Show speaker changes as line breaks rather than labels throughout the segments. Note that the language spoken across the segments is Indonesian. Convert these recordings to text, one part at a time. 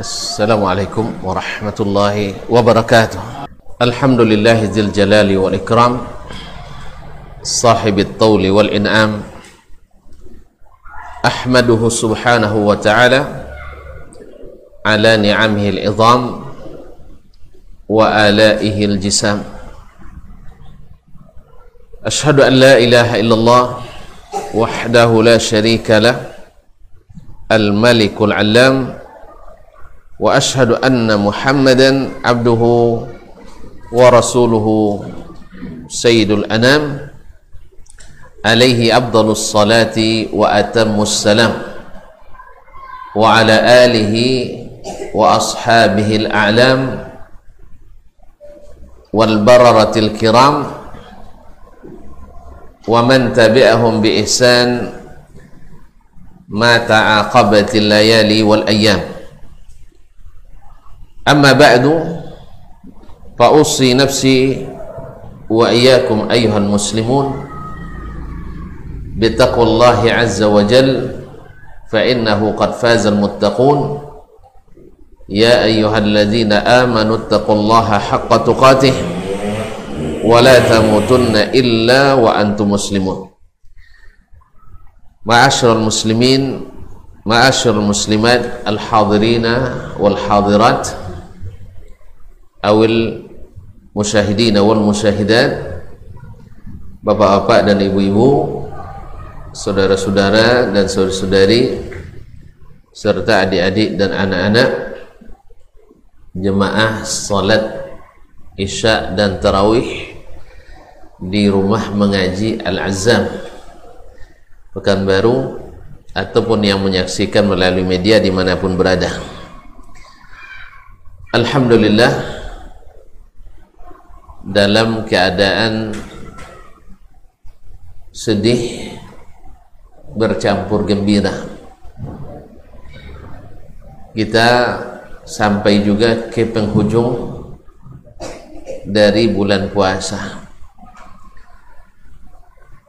السلام عليكم ورحمة الله وبركاته. الحمد لله ذي الجلال والإكرام صاحب الطول والإنعام أحمده سبحانه وتعالى على نعمه العظام وآلائه الجسام. أشهد أن لا إله إلا الله وحده لا شريك له الملك العلام وأشهد أن محمدا عبده ورسوله سيد الأنام عليه أفضل الصلاة وأتم السلام وعلى آله وأصحابه الأعلام والبررة الكرام ومن تبعهم بإحسان ما تعاقبت الليالي والأيام. أما بعد فأوصي نفسي وإياكم أيها المسلمون بتقوى الله عز وجل فإنه قد فاز المتقون. يا أيها الذين آمنوا اتقوا الله حق تقاته ولا تموتن إلا وأنتم مسلمون. معاشر المسلمين معاشر المسلمات الحاضرين والحاضرات awil musyahidin awal musyahidat bapak-bapak dan ibu-ibu saudara-saudara dan saudari-saudari serta adik-adik dan anak-anak jemaah salat isya dan tarawih di rumah mengaji Al-Azam Pekanbaru ataupun yang menyaksikan melalui media di mana pun berada. Alhamdulillah dalam keadaan sedih bercampur gembira. Kita sampai juga ke penghujung dari bulan puasa.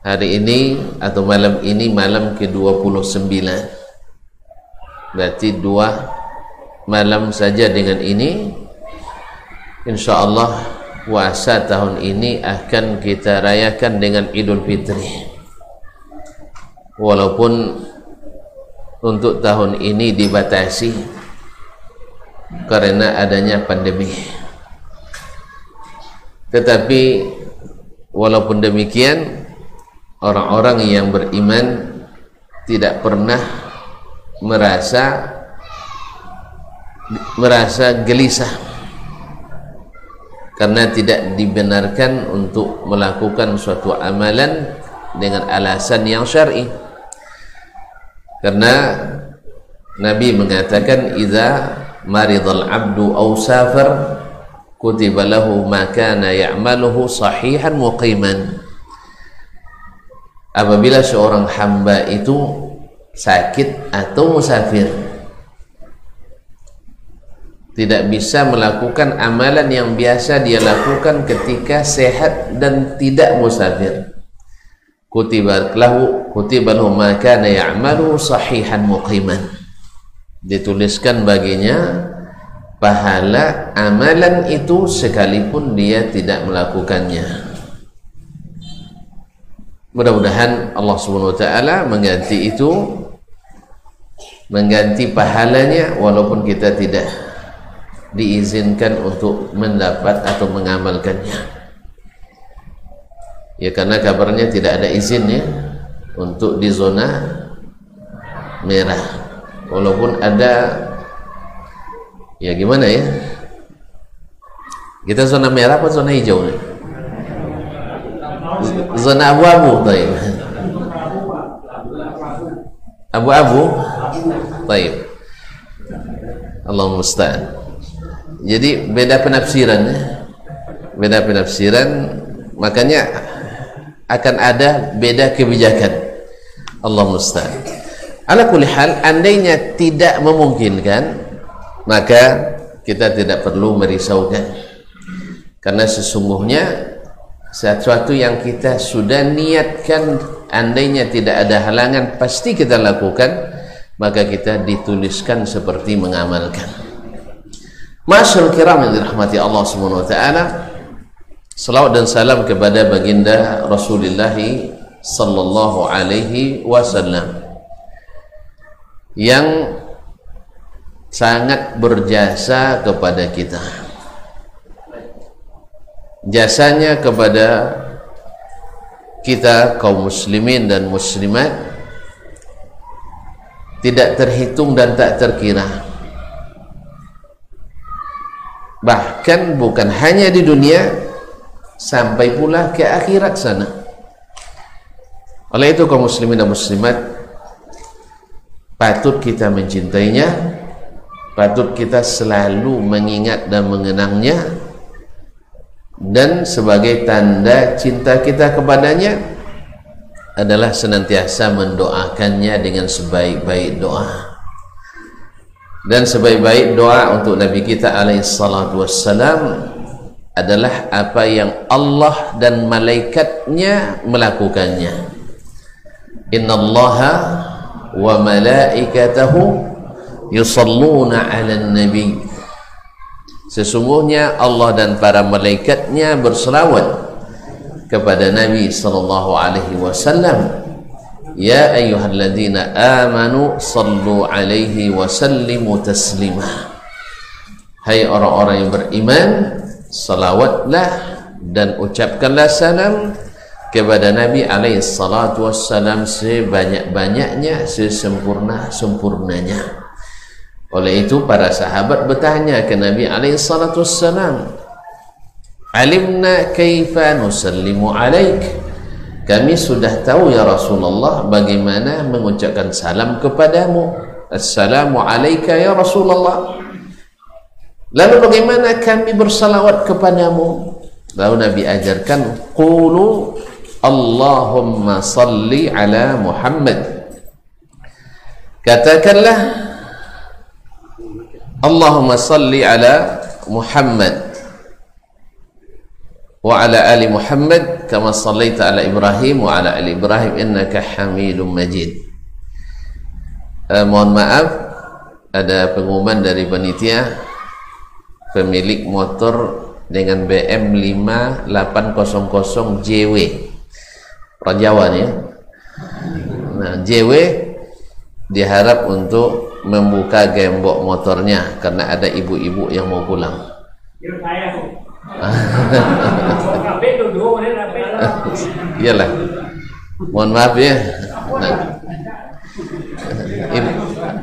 Hari ini atau malam ini malam ke-29. Berarti dua malam saja dengan ini. Insyaallah puasa tahun ini akan kita rayakan dengan Idul Fitri. Walaupun untuk tahun ini dibatasi karena adanya pandemi. Tetapi walaupun demikian orang-orang yang beriman tidak pernah merasa merasa gelisah karena tidak dibenarkan untuk melakukan suatu amalan dengan alasan yang syar'i. Karena Nabi mengatakan idza maridal abdu aw safar kutiba lahu ma kana ya'maluhu sahihan muqiman apabila seorang hamba itu sakit atau musafir tidak bisa melakukan amalan yang biasa dia lakukan ketika sehat dan tidak musafir. Kutiba lahu kutiba lahu ma kana ya'malu sahihan muqiman. Dituliskan baginya pahala amalan itu sekalipun dia tidak melakukannya. Mudah-mudahan Allah Subhanahu wa taala mengganti itu mengganti pahalanya walaupun kita tidak diizinkan untuk mendapat atau mengamalkannya. Ya karena kabarnya tidak ada izinnya untuk di zona merah. Walaupun ada ya gimana ya? Kita zona merah apa zona hijau nih? zona abu-abu taib abu-abu? Taib Allah musta'an jadi beda penafsiran ya. beda penafsiran makanya akan ada beda kebijakan. Allah musta'an. Ala kulli hal andainya tidak memungkinkan maka kita tidak perlu merisaukan. Karena sesungguhnya sesuatu yang kita sudah niatkan andainya tidak ada halangan pasti kita lakukan maka kita dituliskan seperti mengamalkan Masyarakat kiram yang dirahmati Allah Subhanahu wa taala Salawat dan salam kepada baginda Rasulullah sallallahu alaihi wasallam yang sangat berjasa kepada kita. Jasanya kepada kita kaum muslimin dan muslimat tidak terhitung dan tak terkira. Bahkan bukan hanya di dunia sampai pula ke akhirat sana. Oleh itu kaum muslimin dan muslimat patut kita mencintainya patut kita selalu mengingat dan mengenangnya dan sebagai tanda cinta kita kepadanya adalah senantiasa mendoakannya dengan sebaik-baik doa dan sebaik-baik doa untuk Nabi kita alaihi salatu wassalam adalah apa yang Allah dan malaikatnya melakukannya. Innallaha wa malaikatahu yusalluna ala nabi. Sesungguhnya Allah dan para malaikatnya berselawat kepada Nabi sallallahu alaihi wasallam ya ayyuhalladzina amanu sallu alaihi wa sallimu taslima. Hai orang-orang yang beriman salawatlah dan ucapkanlah salam kepada Nabi alaihi salatu wassalam sebanyak-banyaknya sesempurna sempurnanya. Oleh itu para sahabat bertanya ke Nabi alaihi salatu wassalam alimna kaifa nusallimu alaik kami sudah tahu ya Rasulullah bagaimana mengucapkan salam kepadamu assalamu alayka ya Rasulullah Lalu bagaimana kami bersalawat kepadamu? Lalu Nabi ajarkan qulu Allahumma salli ala Muhammad. Katakanlah Allahumma salli ala Muhammad ali Muhammad kama sallaita ala Ibrahim wa ala ali Ibrahim innaka Hamidum Majid. Uh, mohon maaf ada pengumuman dari panitia pemilik motor dengan BM 5800 JW orang Jawa nih ya. nah JW diharap untuk membuka gembok motornya karena ada ibu-ibu yang mau pulang iyalah. Mohon maaf ya.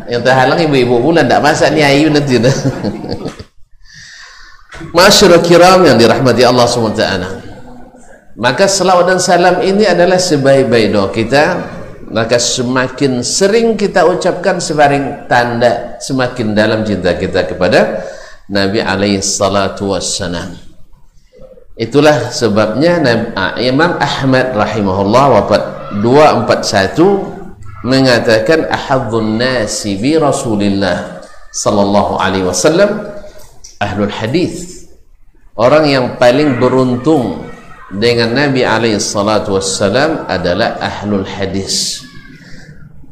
Yang terhalang ibu-ibu pulang tidak masak nih ayu nanti Masyarakat kiram yang dirahmati Allah SWT Maka salawat dan salam ini adalah sebaik-baik doa kita. Maka semakin sering kita ucapkan semakin tanda Semakin dalam cinta kita kepada Nabi alaihi salatu wassalam Itulah sebabnya ah, Imam Ahmad rahimahullah wafat 241 mengatakan ahadzun nasi bi Rasulillah sallallahu alaihi wasallam. Ahlul hadis. Orang yang paling beruntung dengan Nabi alaihi salatu wassalam adalah ahlul hadis.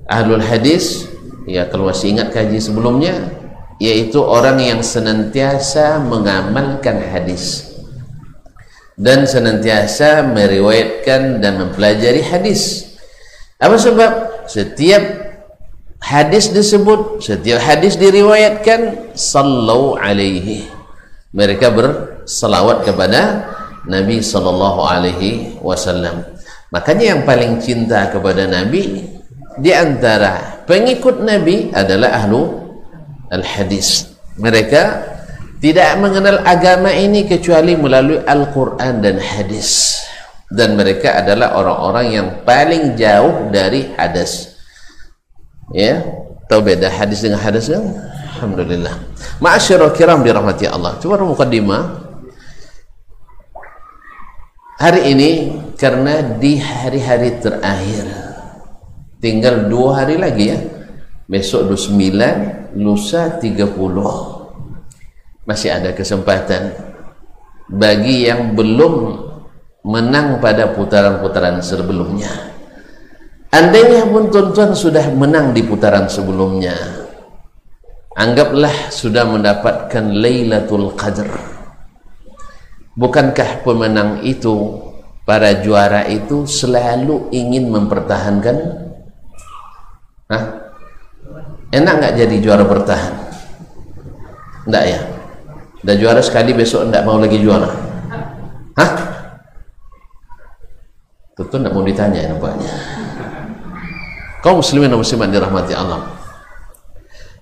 Ahlul hadis ya kalau masih ingat kaji sebelumnya yaitu orang yang senantiasa mengamalkan hadis dan senantiasa meriwayatkan dan mempelajari hadis apa sebab setiap hadis disebut setiap hadis diriwayatkan sallu alaihi mereka ber salawat kepada Nabi sallallahu alaihi wasallam. Makanya yang paling cinta kepada Nabi di antara pengikut Nabi adalah ahlu al-hadis. Mereka tidak mengenal agama ini kecuali melalui Al-Quran dan hadis. Dan mereka adalah orang-orang yang paling jauh dari hadis. Ya, tahu beda hadis dengan hadis kan? Alhamdulillah. Ma'asyiral kiram dirahmati Allah. Coba mukadimah hari ini karena di hari-hari terakhir tinggal dua hari lagi ya besok 29 lusa 30 masih ada kesempatan bagi yang belum menang pada putaran-putaran sebelumnya. Andainya pun tuan-tuan sudah menang di putaran sebelumnya anggaplah sudah mendapatkan Lailatul Qadr. Bukankah pemenang itu para juara itu selalu ingin mempertahankan? Hah? enak nggak jadi juara bertahan? Enggak ya udah juara sekali besok enggak mau lagi juara. Hah? Tentu enggak mau ditanya nampaknya? Kaum muslimin dan muslimat dirahmati Allah.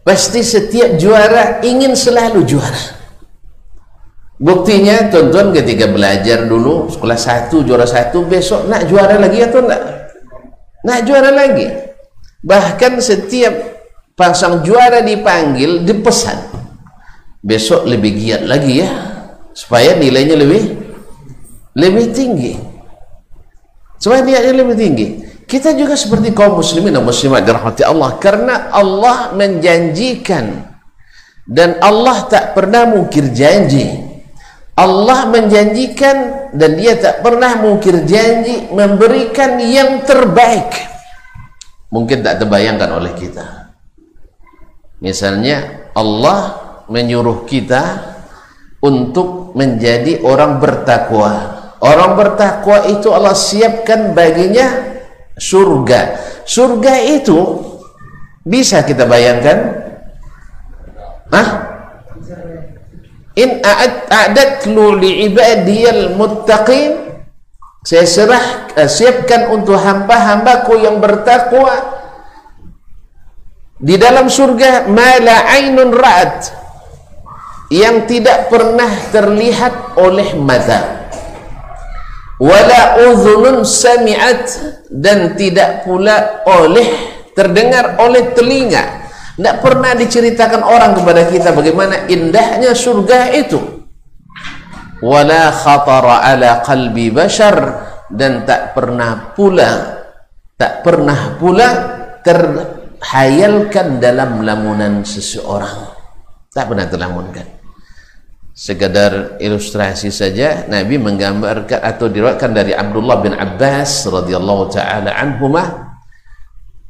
Pasti setiap juara ingin selalu juara. Buktinya tuan-tuan ketika belajar dulu sekolah satu juara satu besok nak juara lagi atau enggak nak juara lagi. Bahkan setiap pasang juara dipanggil dipesan besok lebih giat lagi ya. Supaya nilainya lebih lebih tinggi. Supaya nilainya lebih tinggi. Kita juga seperti kaum muslimin dan muslimat dirahmati Allah. Karena Allah menjanjikan. Dan Allah tak pernah mungkir janji. Allah menjanjikan dan dia tak pernah mungkir janji memberikan yang terbaik. Mungkin tak terbayangkan oleh kita. Misalnya Allah menyuruh kita untuk menjadi orang bertakwa. Orang bertakwa itu Allah siapkan baginya surga. Surga itu bisa kita bayangkan? Hah? in a'adat lu li'ibadiyal muttaqin. Saya serah uh, siapkan untuk hamba-hambaku yang bertakwa. Di dalam surga mala ainun ra'at yang tidak pernah terlihat oleh mata. Wala udhunun sami'at dan tidak pula oleh terdengar oleh telinga. Tidak pernah diceritakan orang kepada kita bagaimana indahnya surga itu. Wala khatara ala qalbi bashar dan tak pernah pula tak pernah pula terhayalkan dalam lamunan seseorang. Tak pernah terlamunkan sekadar ilustrasi saja Nabi menggambarkan atau diriwayatkan dari Abdullah bin Abbas radhiyallahu taala anhumah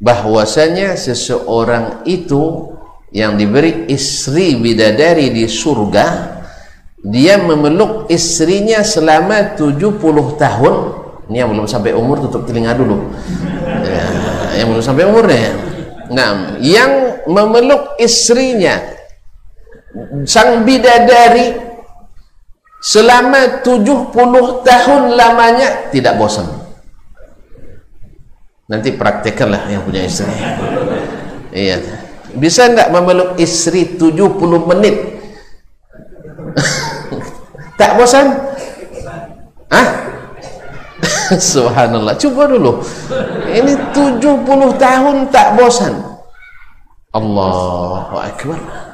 bahwasanya seseorang itu yang diberi istri bidadari di surga dia memeluk istrinya selama 70 tahun. Ini yang belum sampai umur tutup telinga dulu. Ya, yang belum sampai umurnya. Nah yang memeluk istrinya sang bidadari selama 70 tahun lamanya tidak bosan. Nanti praktekanlah yang punya istri. Iya. Bisa enggak memeluk istri 70 menit? Tak bosan? Ah subhanallah. Coba dulu. Ini 70 tahun tak bosan. Allahu Akbar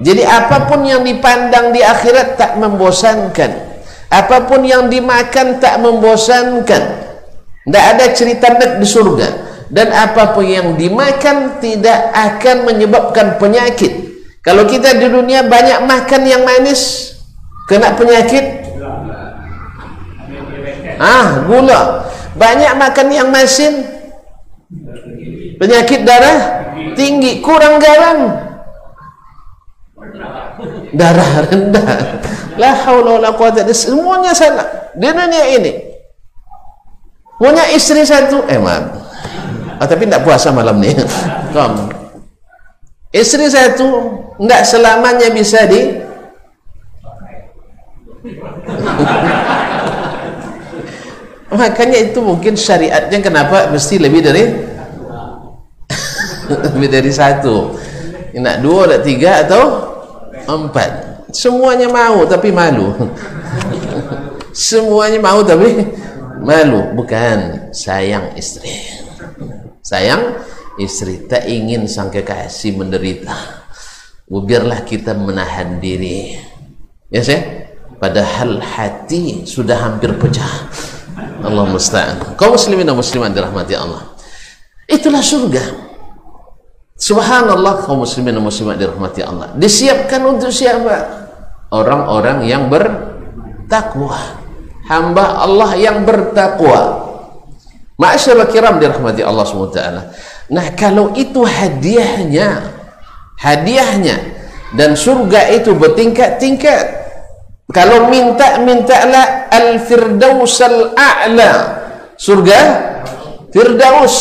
jadi apa pun yang dipandang di akhirat tak membosankan. Apa pun yang dimakan tak membosankan. Tidak ada cerita nak di surga. Dan apa pun yang dimakan tidak akan menyebabkan penyakit. Kalau kita di dunia banyak makan yang manis kena penyakit? Ah gula. Banyak makan yang masin? Penyakit darah? Tinggi. Kurang garam darah rendah. La haula wala quwata semuanya salah. Di dunia ini. Punya istri satu eh ah, tapi tidak puasa malam ni. Kom. Istri satu tidak selamanya bisa di makanya itu mungkin syariatnya kenapa mesti lebih dari lebih dari satu. Nak dua nak tiga atau empat. Semuanya mau tapi malu. Semuanya mau tapi malu. Bukan sayang istri. Sayang istri tak ingin sang kekasih menderita. Biarlah kita menahan diri. Ya sih padahal hati sudah hampir pecah. Allah musta'an kaum muslimin dan muslimat dirahmati Allah. Itulah surga subhanallah kaum muslimin dan muslimat dirahmati Allah disiapkan untuk siapa orang-orang yang bertakwa hamba Allah yang bertakwa Ma'asyarul kiram dirahmati Allah SWT. Nah, kalau itu hadiahnya, hadiahnya dan surga itu bertingkat-tingkat. Kalau minta mintalah al-firdaus al-a'la. Surga Firdaus.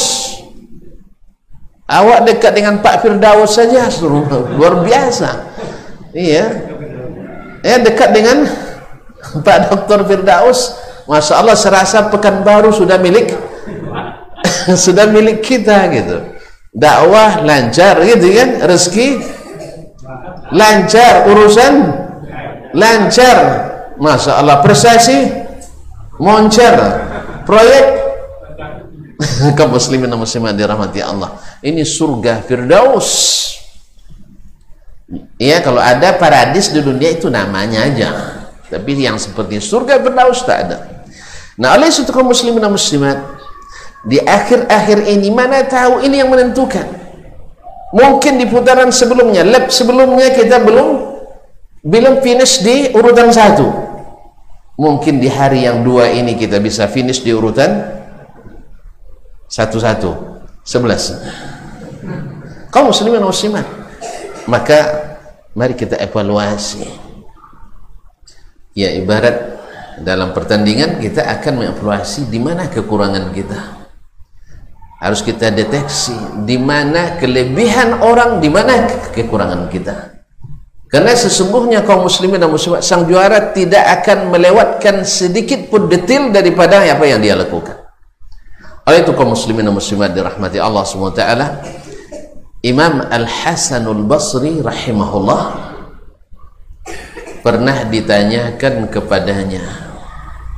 Awak dekat dengan Pak Firdaus saja luar biasa. Iya. Ya dekat dengan Pak Dr. Firdaus. Masya Allah serasa pekan baru sudah milik sudah milik kita gitu dakwah lancar gitu kan rezeki lancar urusan lancar Masya Allah prestasi moncer proyek kaum muslimin dan muslimat dirahmati Allah. Ini surga Firdaus. Ya kalau ada paradis di dunia itu namanya aja. Tapi yang seperti surga Firdaus tak ada. Nah oleh itu kaum muslimin dan muslimat di akhir-akhir ini mana tahu ini yang menentukan? Mungkin di putaran sebelumnya sebelumnya kita belum belum finish di urutan satu. Mungkin di hari yang dua ini kita bisa finish di urutan satu-satu. Sebelas. Kau muslimin muslimat? Maka mari kita evaluasi. Ya ibarat dalam pertandingan kita akan mengevaluasi di mana kekurangan kita. Harus kita deteksi di mana kelebihan orang di mana kekurangan kita. Karena sesungguhnya kaum muslimin dan muslimat sang juara tidak akan melewatkan sedikit pun detail daripada apa yang dia lakukan oleh itu kaum muslimin dan muslimat dirahmati Allah SWT Imam Al-Hasanul Basri rahimahullah pernah ditanyakan kepadanya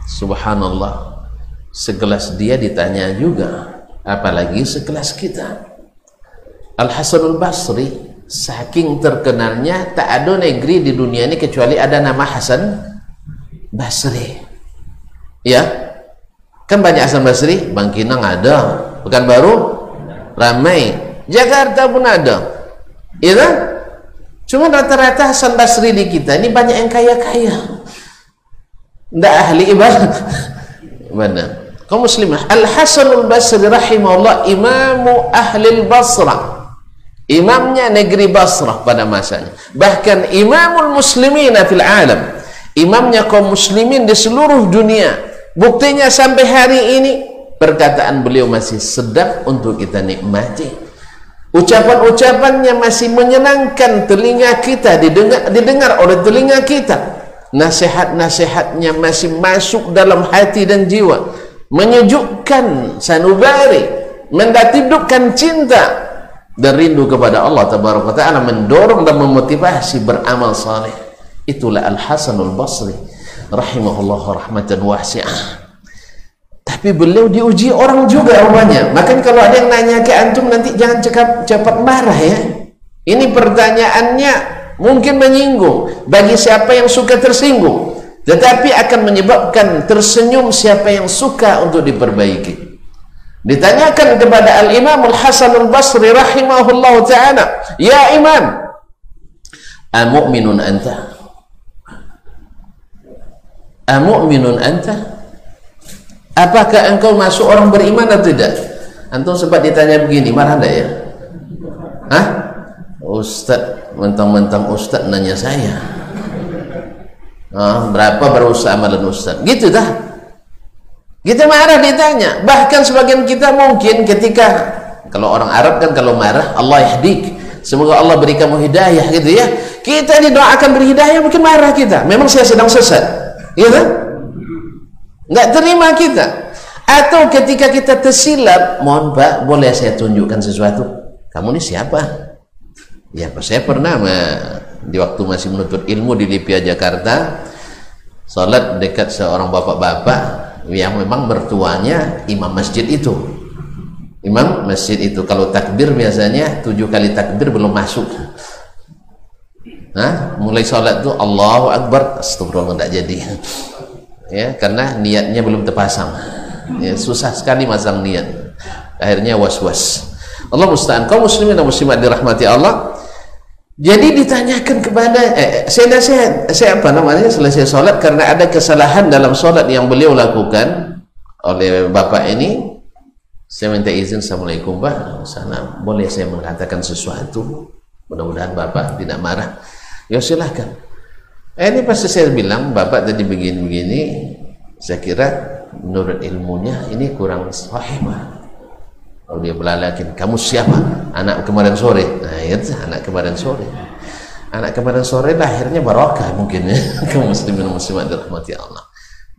subhanallah segelas dia ditanya juga apalagi sekelas kita. Al-Hasanul Basri saking terkenalnya tak ada negeri di dunia ini kecuali ada nama Hasan Basri. Ya kan banyak Hasan Basri Bangkinang ada. Bukan baru ramai. Jakarta pun ada. Ya cuma rata-rata Hasan Basri di kita ini banyak yang kaya-kaya. Tidak ahli ibadah. Mana kaum muslimah. Al-Hasanul Basri rahimahullah imamu ahli Basrah. Imamnya negeri Basrah pada masanya. Bahkan imamul muslimin fil alam. Imamnya kaum muslimin di seluruh dunia buktinya sampai hari ini perkataan beliau masih sedap untuk kita nikmati. Ucapan-ucapannya masih menyenangkan telinga kita didengar, didengar oleh telinga kita. Nasihat-nasihatnya masih masuk dalam hati dan jiwa. Menyejukkan sanubari mendatidukkan cinta dan rindu kepada Allah tabaraka taala mendorong dan memotivasi beramal saleh. Itulah Al Hasanul Basri rahimahullah rahmatan wasi'ah. Tapi beliau diuji orang juga rupanya. Makanya kalau ada yang nanya ke antum nanti jangan cekap, cepat marah ya. Ini pertanyaannya mungkin menyinggung bagi siapa yang suka tersinggung. Tetapi akan menyebabkan tersenyum siapa yang suka untuk diperbaiki. Ditanyakan kepada al-imam al-hasan al-basri rahimahullah ta'ala ya imam amu'minun anta amu'minun anta? Apakah engkau masuk orang beriman atau tidak? Antum sempat ditanya begini marah enggak ya? Hah? Ustaz mentang-mentang ustaz nanya saya. Oh, berapa berusaha amalan ustaz? Gitu dah. Kita marah ditanya. Bahkan sebagian kita mungkin ketika kalau orang Arab kan kalau marah Allah yahdik. Semoga Allah beri kamu hidayah gitu ya. Kita didoakan beri hidayah mungkin marah kita. Memang saya sedang sesat iya kan? Nggak terima kita. Atau ketika kita tersilap mohon pak boleh saya tunjukkan sesuatu? Kamu ini siapa? Ya saya pernah di waktu masih menuntut ilmu di Lipia Jakarta salat dekat seorang bapak-bapak yang memang mertuanya imam masjid itu. Imam masjid itu kalau takbir biasanya tujuh kali takbir belum masuk nah mulai salat tuh Allahu Akbar. Astagfirullah tidak jadi. Ya karena niatnya belum terpasang. Ya, susah sekali masang niat. Akhirnya was-was. Allah musta'an. Kaum muslimin dan muslimat dirahmati Allah. Jadi ditanyakan kepada eh, saya nasihat saya apa namanya selesai solat? Karena ada kesalahan dalam solat yang beliau lakukan oleh bapak ini. Saya minta izin Assalamualaikum Pak. Sana boleh saya mengatakan sesuatu? Mudah-mudahan Bapak tidak marah ya silahkan. Eh, ini pasti saya bilang Bapak tadi begini-begini saya kira menurut ilmunya ini kurang sahih Pak. Kalau dia belalakin kamu siapa? Anak kemarin sore. Nah itu anak kemarin sore. Anak kemarin sore lahirnya barokah mungkin ya. Kaum muslimin muslimat dirahmati Allah.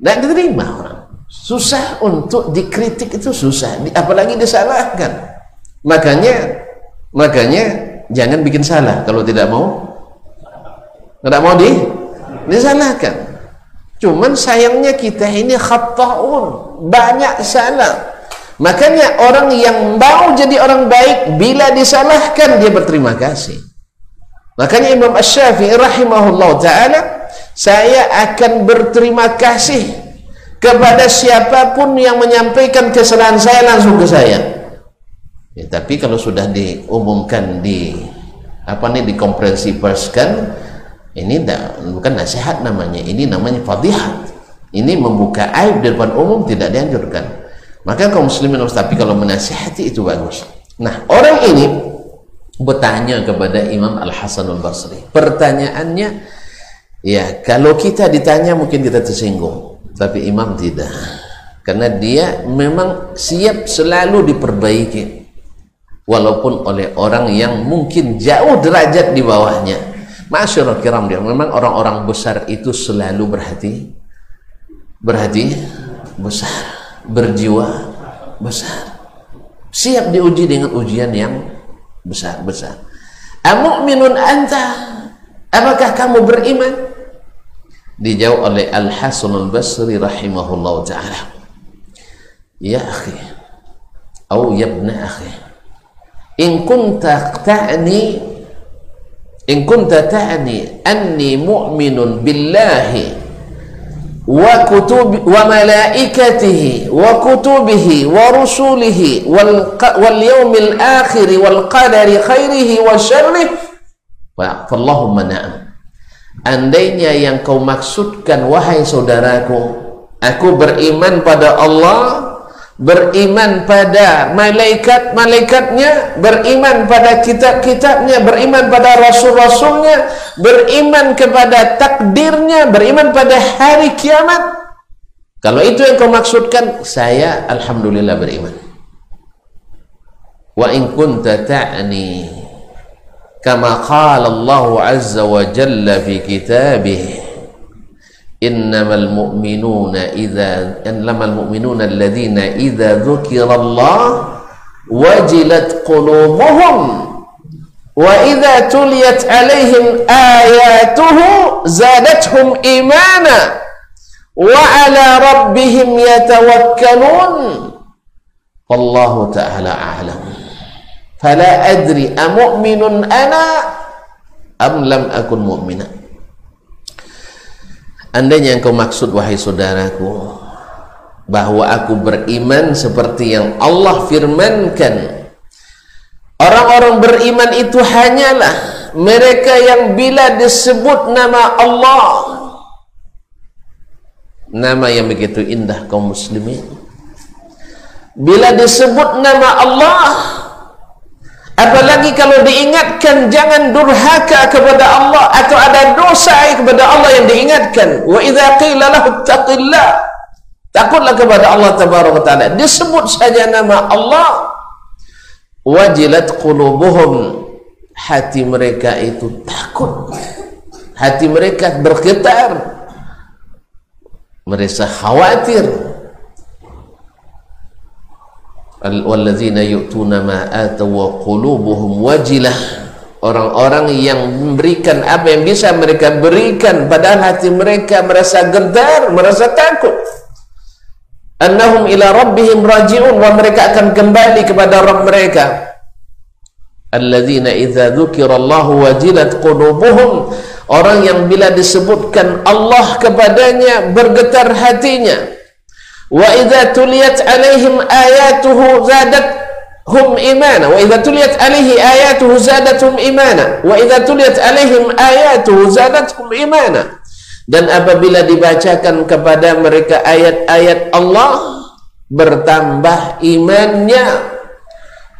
Tidak diterima orang. Susah untuk dikritik itu susah. Apalagi disalahkan. Makanya makanya jangan bikin salah. Kalau tidak mau tidak mau di disalahkan cuman sayangnya kita ini khatta'un banyak salah. Makanya orang yang mau jadi orang baik bila disalahkan dia berterima kasih. Makanya Imam Ash-Syafi'i rahimahullah ta'ala saya akan berterima kasih kepada siapa pun yang menyampaikan kesalahan saya langsung ke saya. Ya, tapi kalau sudah diumumkan di apa nih dikomprehensif perskan ini tidak bukan nasihat namanya ini namanya fadihat. Ini membuka aib di depan umum tidak dianjurkan. Maka kaum muslimin harus tapi kalau menasihati itu bagus. Nah orang ini bertanya kepada Imam Al-Hasan Al-Basri. Pertanyaannya ya kalau kita ditanya mungkin kita tersinggung tapi imam tidak. Karena dia memang siap selalu diperbaiki. Walaupun oleh orang yang mungkin jauh derajat di bawahnya masyarakat kiram dia. Memang orang-orang besar itu selalu berhati berhati besar berjiwa besar. Siap diuji dengan ujian yang besar-besar amu'minun anta? Apakah kamu beriman? Dijawab oleh Al Hasan Al Basri rahimahullah taala. Ya akhi. Atau ya ibn akhi. In kunta in kunta ta'ni anni mu'minun billahi wa kutubi wa malaikatihi wa kutubihi wa rusulihi wal wal yawmil akhir wal qadari khairihi wa syarrihi. Fa Allahumma na'am andainya yang kau maksudkan wahai saudaraku aku beriman pada Allah beriman pada malaikat-malaikatnya, beriman pada kitab-kitabnya, beriman pada rasul-rasulnya, beriman kepada takdirnya, beriman pada hari kiamat. Kalau itu yang kau maksudkan, saya alhamdulillah beriman. Wa in kunta ta'ni kama qala Allah azza wa jalla fi kitabih إنما المؤمنون إذا إنما المؤمنون الذين إذا ذكر الله وجلت قلوبهم وإذا تليت عليهم آياته زادتهم إيمانا وعلى ربهم يتوكلون. والله تعالى أعلم. fala adri amu'minun ana am lam akun mu'mina andainya kau maksud wahai saudaraku bahwa aku beriman seperti yang Allah firmankan. Orang-orang beriman itu hanyalah mereka yang bila disebut nama Allah. Nama yang begitu indah kaum muslimin. Bila disebut nama Allah Apalagi kalau diingatkan jangan durhaka kepada Allah atau ada dosa kepada Allah yang diingatkan. Wa idza qila lahu taqillah. Takutlah kepada Allah tabaraka taala. Disebut saja nama Allah wajilat qulubuhum hati mereka itu takut. Hati mereka bergetar. Mereka khawatir walladzina yu'tuna ma wa qulubuhum wajilah. Orang-orang yang memberikan apa yang bisa mereka berikan padahal hati mereka merasa gentar merasa takut. Annahum ila rabbihim raji'un wa mereka akan kembali kepada Rabb mereka. Alladzina idza dzukirallahu wajilat qulubuhum orang yang bila disebutkan Allah kepadanya bergetar hatinya wa idza tuliyat alaihim ayatuhu zadatuhum imana. Wa idza tuliyat alaihi ayatuhu zadatuhum imana. Wa idza tuliyat alaihim ayatuhu imana. Dan apabila dibacakan kepada mereka ayat-ayat Allah bertambah imannya.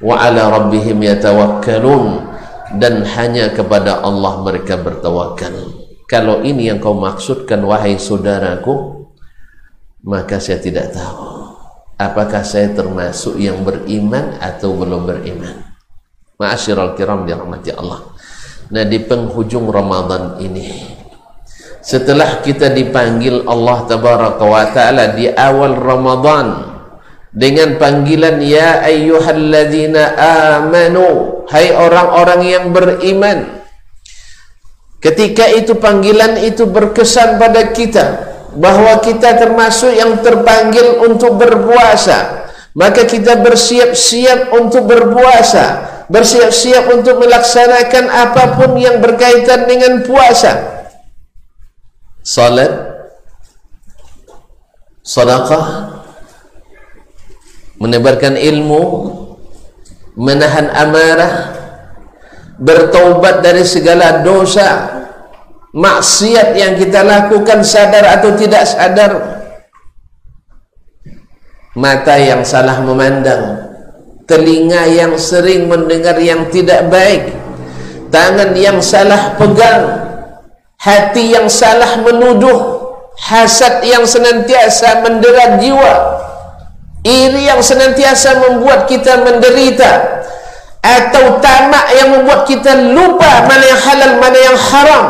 Wa ala rabbihim yatawakkalun. Dan hanya kepada Allah mereka bertawakal. Kalau ini yang kau maksudkan wahai saudaraku maka saya tidak tahu apakah saya termasuk yang beriman atau belum beriman. Ma'asyiral kiram dirahmati Allah. Nah di penghujung Ramadan ini setelah kita dipanggil Allah tabaraka wa taala di awal Ramadan dengan panggilan ya ayyuhalladzina amanu hai orang-orang yang beriman ketika itu panggilan itu berkesan pada kita bahwa kita termasuk yang terpanggil untuk berpuasa. Maka kita bersiap-siap untuk berpuasa. Bersiap-siap untuk melaksanakan apa pun yang berkaitan dengan puasa. Salat. Sedekah. Menebarkan ilmu. Menahan amarah. Bertaubat dari segala dosa maksiat yang kita lakukan sadar atau tidak sadar? Mata yang salah memandang telinga yang sering mendengar yang tidak baik tangan yang salah pegang hati yang salah menuduh hasad yang senantiasa mendera jiwa iri yang senantiasa membuat kita menderita atau tamak yang membuat kita lupa mana yang halal mana yang haram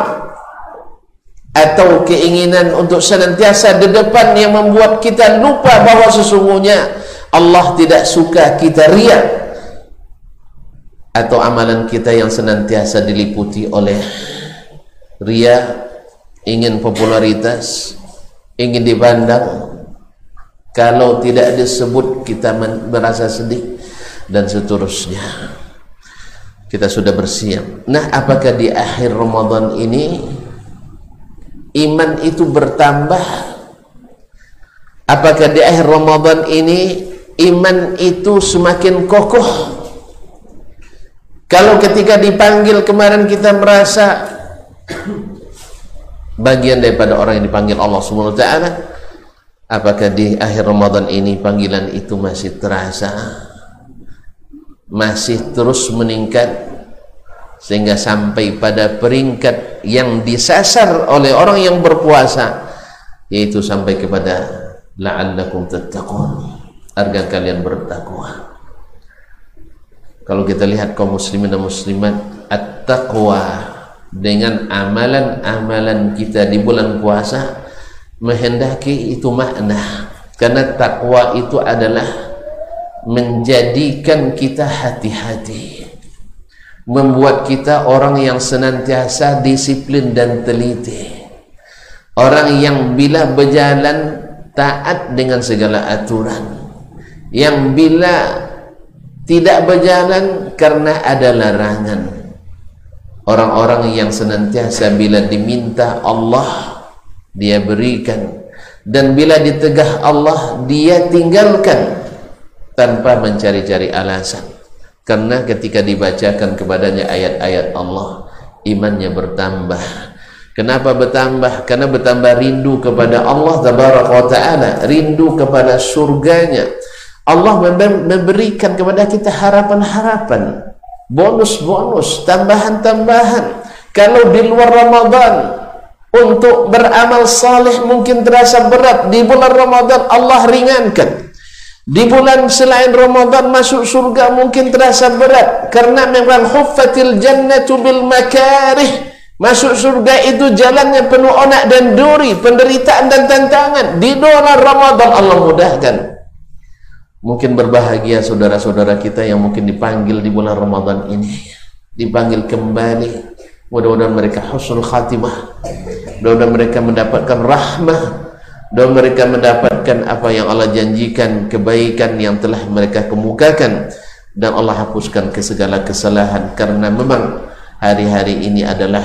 atau keinginan untuk senantiasa di depan yang membuat kita lupa bahawa sesungguhnya Allah tidak suka kita riak. Atau amalan kita yang senantiasa diliputi oleh ria ingin popularitas ingin dipandang. Kalau tidak disebut kita merasa sedih dan seterusnya. Kita sudah bersiap. Nah apakah di akhir Ramadan ini iman itu bertambah. Apakah di akhir Ramadan ini iman itu semakin kokoh? Kalau ketika dipanggil kemarin kita merasa bagian daripada orang yang dipanggil Allah taala apakah di akhir Ramadan ini panggilan itu masih terasa masih terus meningkat sehingga sampai pada peringkat yang disasar oleh orang yang berpuasa yaitu sampai kepada la'allakum tattaqun. Agar kalian bertakwa. Kalau kita lihat kaum muslimin dan muslimat at-taqwa dengan amalan-amalan kita di bulan puasa menghendaki itu makna. Karena takwa itu adalah menjadikan kita hati-hati membuat kita orang yang senantiasa disiplin dan teliti. Orang yang bila berjalan taat dengan segala aturan. Yang bila tidak berjalan karena ada larangan. Orang-orang yang senantiasa bila diminta Allah dia berikan. Dan bila ditegah Allah dia tinggalkan tanpa mencari-cari alasan karena ketika dibacakan kepadanya ayat-ayat Allah imannya bertambah. Kenapa bertambah? Karena bertambah rindu kepada Allah taala rindu kepada surganya. Allah memberikan kepada kita harapan-harapan. Bonus-bonus tambahan-tambahan. Kalau di luar Ramadan untuk beramal saleh mungkin terasa berat. Di bulan Ramadan Allah ringankan di bulan selain Ramadan masuk surga mungkin terasa berat karena memang huffatil jannatu bil makarih. Masuk surga itu jalannya penuh onak dan duri penderitaan dan tantangan. Di bulan Ramadan Allah mudahkan. Mungkin berbahagia saudara-saudara kita yang mungkin dipanggil di bulan Ramadan ini. Dipanggil kembali. Mudah-mudahan mereka husnul khatimah. Mudah-mudahan mereka mendapatkan rahmah dan mereka mendapatkan apa yang Allah janjikan kebaikan yang telah mereka kemukakan. Dan Allah hapuskan ke segala kesalahan karena memang hari-hari ini adalah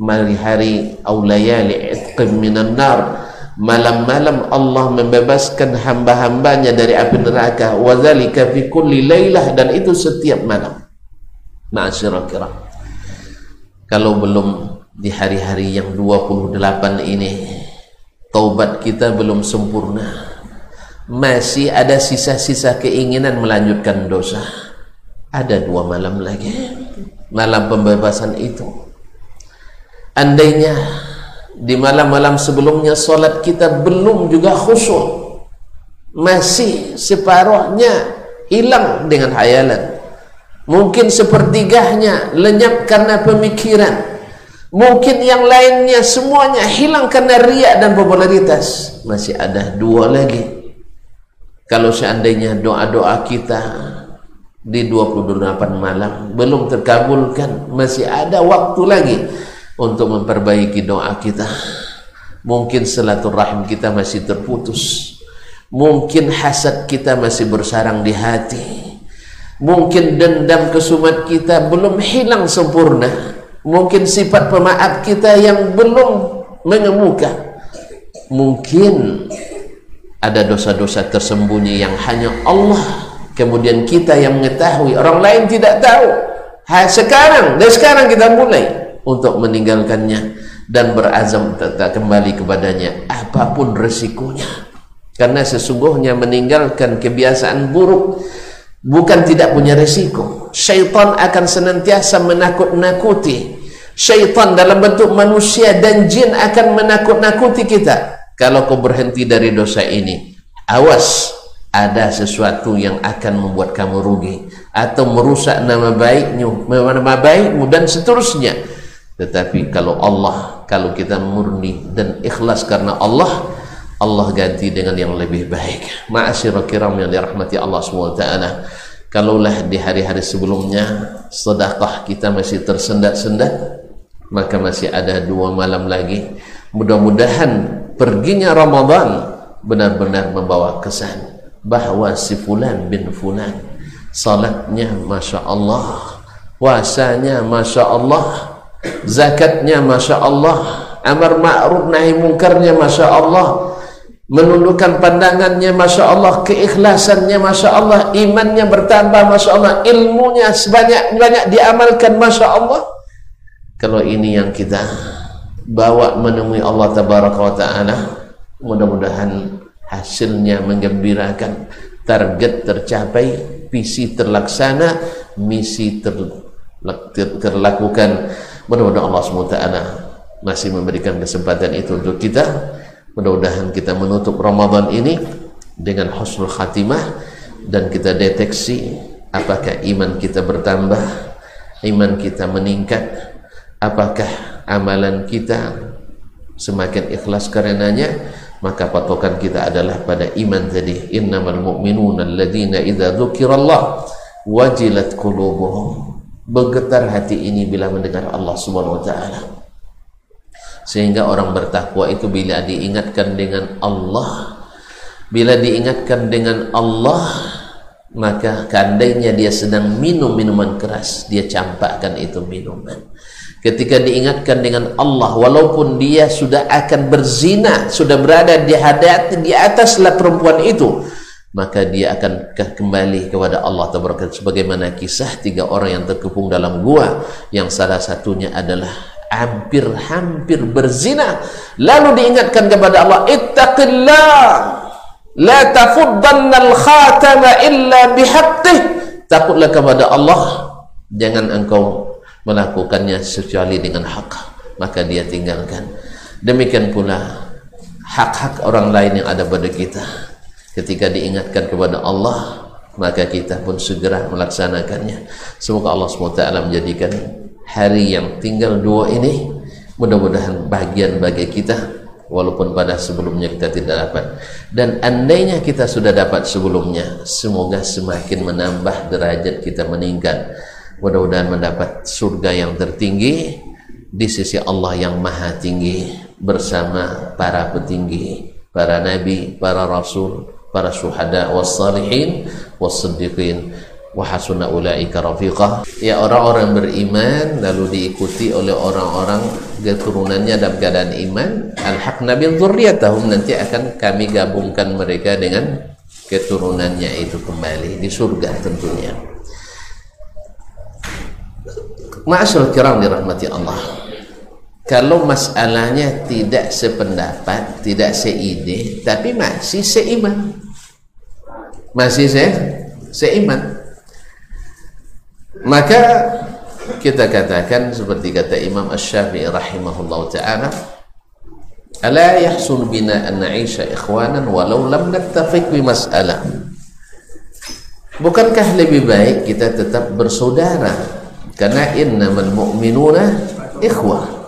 hari-hari aulayali itqim minan nar. Malam-malam Allah membebaskan hamba-hambanya dari api neraka. Wa dzalika fi kulli dan itu setiap malam. Ma'asyiral kiram. Kalau belum di hari-hari yang 28 ini taubat kita belum sempurna. Masih ada sisa-sisa keinginan melanjutkan dosa. Ada dua malam lagi. Malam pembebasan itu. Andainya di malam-malam sebelumnya solat kita belum juga khusyuk masih separuhnya hilang dengan hayalan mungkin sepertiganya lenyap karena pemikiran mungkin yang lainnya semuanya hilang karena riak dan popularitas. Masih ada dua lagi. Kalau seandainya doa-doa kita di 28 malam belum terkabulkan masih ada waktu lagi untuk memperbaiki doa kita. Mungkin silaturahim kita masih terputus. Mungkin hasad kita masih bersarang di hati. Mungkin dendam kesumat kita belum hilang sempurna mungkin sifat pemaaf kita yang belum mengemuka. Mungkin ada dosa-dosa tersembunyi yang hanya Allah kemudian kita yang mengetahui. Orang lain tidak tahu. Ha, sekarang dan sekarang kita mulai untuk meninggalkannya dan berazam tetap kembali kepadanya apa pun resikonya. Karena sesungguhnya meninggalkan kebiasaan buruk bukan tidak punya resiko syaitan akan senantiasa menakut-nakuti. Syaitan dalam bentuk manusia dan jin akan menakut-nakuti kita. Kalau kau berhenti dari dosa ini awas ada sesuatu yang akan membuat kamu rugi atau merusak nama baikmu nama baikmu dan seterusnya. Tetapi kalau Allah kalau kita murni dan ikhlas karena Allah Allah ganti dengan yang lebih baik. Ma'asyirah kiram yang dirahmati Allah SWT kalaulah di hari-hari sebelumnya sedekah kita masih tersendat-sendat maka masih ada dua malam lagi. Mudah-mudahan perginya Ramadan benar-benar membawa kesan bahawa si fulan bin fulan salatnya Masya Allah puasanya Masya Allah zakatnya Masya Allah amar ma'ruf nahi mungkarnya Masya Allah menundukkan pandangannya Masya Allah keikhlasannya Masya Allah imannya bertambah Masya Allah ilmunya sebanyak-banyak diamalkan Masya Allah. Kalau ini yang kita bawa menemui Allah tabaraka wa taala mudah-mudahan hasilnya menggembirakan. Target tercapai visi terlaksana misi ter, ter, terlakukan. Mudah-mudahan Allah SWT masih memberikan kesempatan itu untuk kita mudah-mudahan kita menutup Ramadan ini dengan husnul khatimah dan kita deteksi apakah iman kita bertambah iman kita meningkat apakah amalan kita semakin ikhlas karenanya. Maka patokan kita adalah pada iman tadi innamal mu'minuna alladhina idza dzukirallah wajilat qulubuhum. Bergetar hati ini bila mendengar Allah Subhanahu wa taala sehingga orang bertakwa itu bila diingatkan dengan Allah bila diingatkan dengan Allah maka kandainya dia sedang minum minuman keras dia campakkan itu minuman. Ketika diingatkan dengan Allah walaupun dia sudah akan berzina sudah berada di hadat di ataslah perempuan itu maka dia akan kembali kepada Allah sebagaimana kisah tiga orang yang terkepung dalam gua yang salah satunya adalah hampir-hampir berzina. Lalu diingatkan kepada Allah ittaqillah la tafuddanna al-khatama illa bihaqqih. Takutlah kepada Allah jangan engkau melakukannya kecuali dengan hak maka dia tinggalkan. Demikian pula hak-hak orang lain yang ada pada kita. Ketika diingatkan kepada Allah maka kita pun segera melaksanakannya. Semoga Allah SWT menjadikan hari yang tinggal dua ini mudah-mudahan bagian bagi kita walaupun pada sebelumnya kita tidak dapat. Dan andainya kita sudah dapat sebelumnya semoga semakin menambah derajat kita meningkat. Mudah-mudahan mendapat surga yang tertinggi di sisi Allah yang maha tinggi bersama para petinggi para nabi, para rasul para syuhada was salihin was siddiqin wa hasuna ulaika rafiqah. Ya orang-orang beriman lalu diikuti oleh orang-orang keturunannya dalam keadaan iman. Al-haqna bil dzurriyyatahum nanti akan kami gabungkan mereka dengan keturunannya itu kembali di surga tentunya. Ma'asyur kiram dirahmati Allah. Kalau masalahnya tidak sependapat Tidak seide Tapi masih seiman. Masih se seiman maka kita katakan seperti kata Imam Ash-Syafi'i rahimahullah ta'ala ala yahsul bina an na'isha ikhwanan walau lam nattafiq bi mas'alah bukankah lebih baik kita tetap bersaudara? Karena innamal mu'minuna ikhwah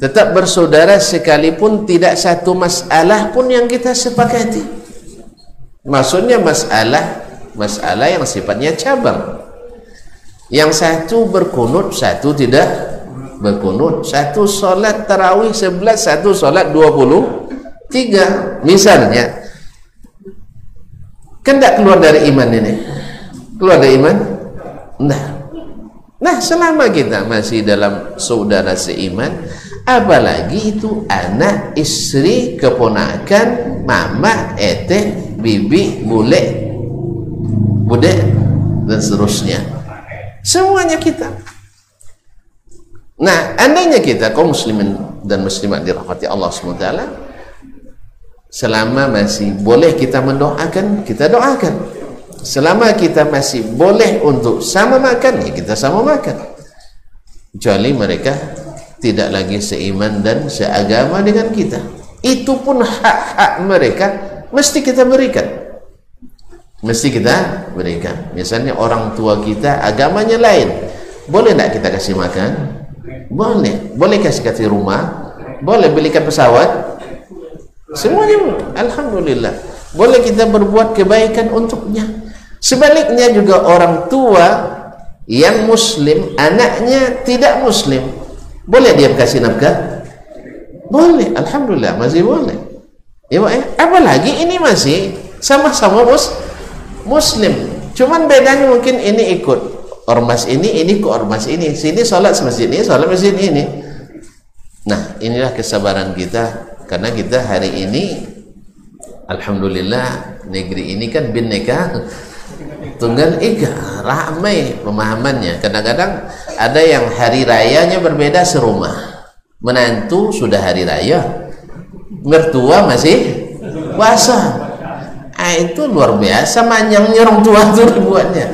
tetap bersaudara sekalipun tidak satu masalah pun yang kita sepakati. Maksudnya masalah masalah yang sifatnya cabang yang satu berkunut satu tidak berkunut. Satu solat tarawih sebelas satu solat dua puluh tiga. Misalnya kan tidak keluar dari iman ini? Keluar dari iman? Nah. Nah selama kita masih dalam saudara seiman apalagi itu anak istri keponakan mama ete bibi bule bude dan seterusnya semuanya kita. Nah andainya kita kaum muslimin dan muslimat dirahmati Allah SWT selama masih boleh kita mendoakan kita doakan. Selama kita masih boleh untuk sama makan ya kita sama makan. Kecuali mereka tidak lagi seiman dan seagama dengan kita. Itu pun hak-hak mereka mesti kita berikan mesti kita berikan. Misalnya orang tua kita agamanya lain. Boleh tak kita kasih makan? Boleh. Boleh kasih kasih rumah? Boleh belikan pesawat? Semuanya Alhamdulillah. Boleh kita berbuat kebaikan untuknya. Sebaliknya juga orang tua yang muslim anaknya tidak muslim boleh dia kasih nafkah? Boleh. Alhamdulillah masih boleh. Ya, apalagi ini masih sama-sama muslim muslim. Cuman bedanya mungkin ini ikut ormas ini ini ke ormas ini. Sini sholat masjid ini sholat masjid ini. Nah inilah kesabaran kita. Karena kita hari ini Alhamdulillah negeri ini kan bineka tunggal ika. Ramai pemahamannya. Kadang-kadang ada yang hari rayanya berbeda serumah. Menantu sudah hari raya. Mertua masih puasa ah, itu luar biasa manjangnya orang tua itu dibuatnya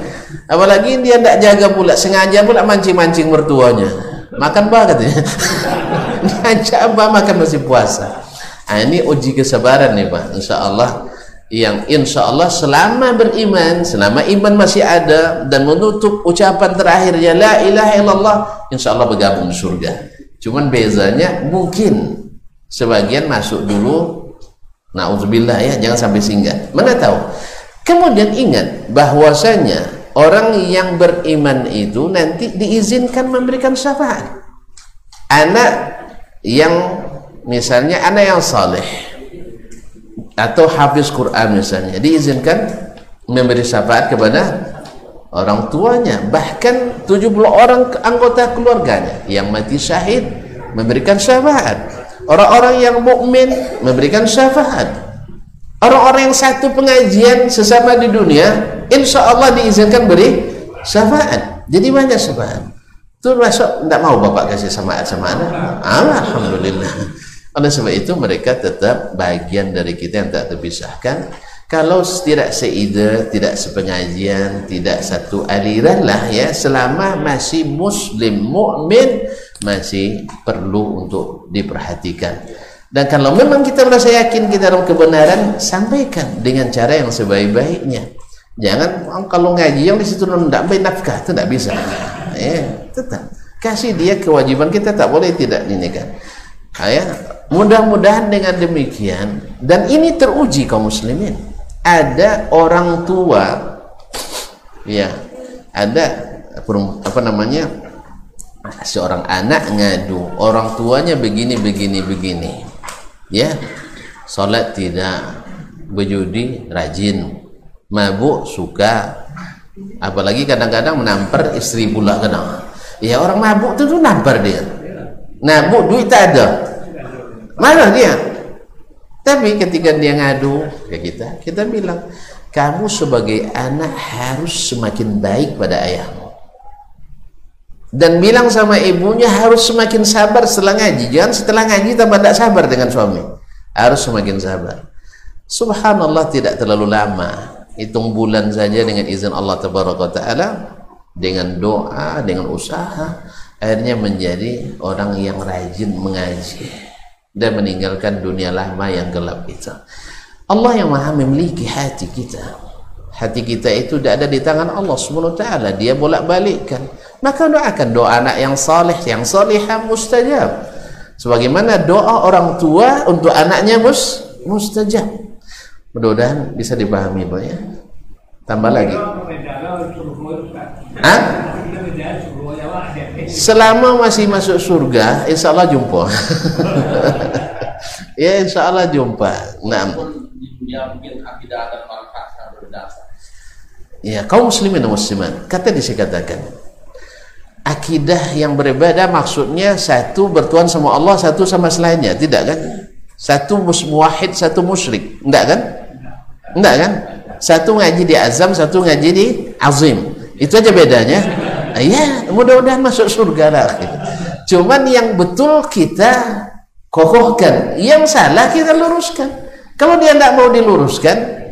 apalagi dia tidak jaga pula sengaja pula mancing-mancing mertuanya. Makan apa katanya? Ngajak apa makan masih puasa? Ah, ini uji kesabaran nih pak. Insya Allah yang insya Allah selama beriman selama iman masih ada dan menutup ucapan terakhirnya la ilaha illallah insya Allah bergabung surga. Cuman bezanya mungkin sebagian masuk dulu Nauzubillah ya, jangan sampai singgah. Mana tahu? Kemudian ingat bahwasanya orang yang beriman itu nanti diizinkan memberikan syafaat. Anak yang misalnya anak yang saleh atau hafiz Quran misalnya diizinkan memberi syafaat kepada orang tuanya bahkan 70 orang anggota keluarganya yang mati syahid memberikan syafaat orang-orang yang mukmin memberikan syafaat. Orang-orang yang satu pengajian sesama di dunia insya Allah diizinkan beri syafaat. Jadi banyak syafaat. Itu masuk tidak mau bapak kasih syafaat sama anak. Alhamdulillah. Oleh sebab itu mereka tetap bagian dari kita yang tak terpisahkan. Kalau tidak seide, tidak sepengajian, tidak satu aliran lah ya, selama masih muslim, mukmin masih perlu untuk diperhatikan. Dan kalau memang kita merasa yakin kita dalam kebenaran, sampaikan dengan cara yang sebaik-baiknya. Jangan kalau ngaji yang di situ tidak baik nafkah itu tidak bisa. Ya, tetap kasih dia kewajiban kita tak boleh tidak ini kan. Ya, mudah-mudahan dengan demikian dan ini teruji kaum muslimin ada orang tua ya ada apa namanya seorang anak ngadu orang tuanya begini begini begini. Ya sholat tidak berjudi rajin. Mabuk suka. Apalagi kadang-kadang menampar istri pula kadang ya orang mabuk itu tuh nampar dia. Mabuk duit tak ada. Mana dia. Tapi ketika dia ngadu ke kita, kita bilang, kamu sebagai anak harus semakin baik pada ayahmu. Dan bilang sama ibunya harus semakin sabar setelah ngaji. Jangan setelah ngaji tambah tidak sabar dengan suami. Harus semakin sabar. subhanallah tidak terlalu lama hitung bulan saja dengan izin Allah taala dengan doa dengan usaha akhirnya menjadi orang yang rajin mengaji dan meninggalkan dunia lama yang gelap itu Allah yang maha memiliki hati kita hati kita itu tidak ada di tangan Allah SWT dia bolak balikkan maka doakan doa anak yang saleh yang salihah mustajab. Sebagaimana doa orang tua untuk anaknya mus mustajab. Mudah-mudahan bisa dipahami Pak ya. Tambah lagi. Hah? selama masih masuk surga insya Allah jumpa. Ya insya Allah jumpa nah kaum muslimin dan muslimat kata dikatakan. Akidah yang berbeda maksudnya satu bertuan sama Allah satu sama selainnya tidak kan? Satu muwahid satu musyrik enggak kan? Enggak kan? Satu ngaji di azam satu ngaji di azim. Itu aja bedanya. Ya mudah-mudahan masuk surga lah cuman yang betul kita kokohkan yang salah kita luruskan. Kalau dia tidak mau diluruskan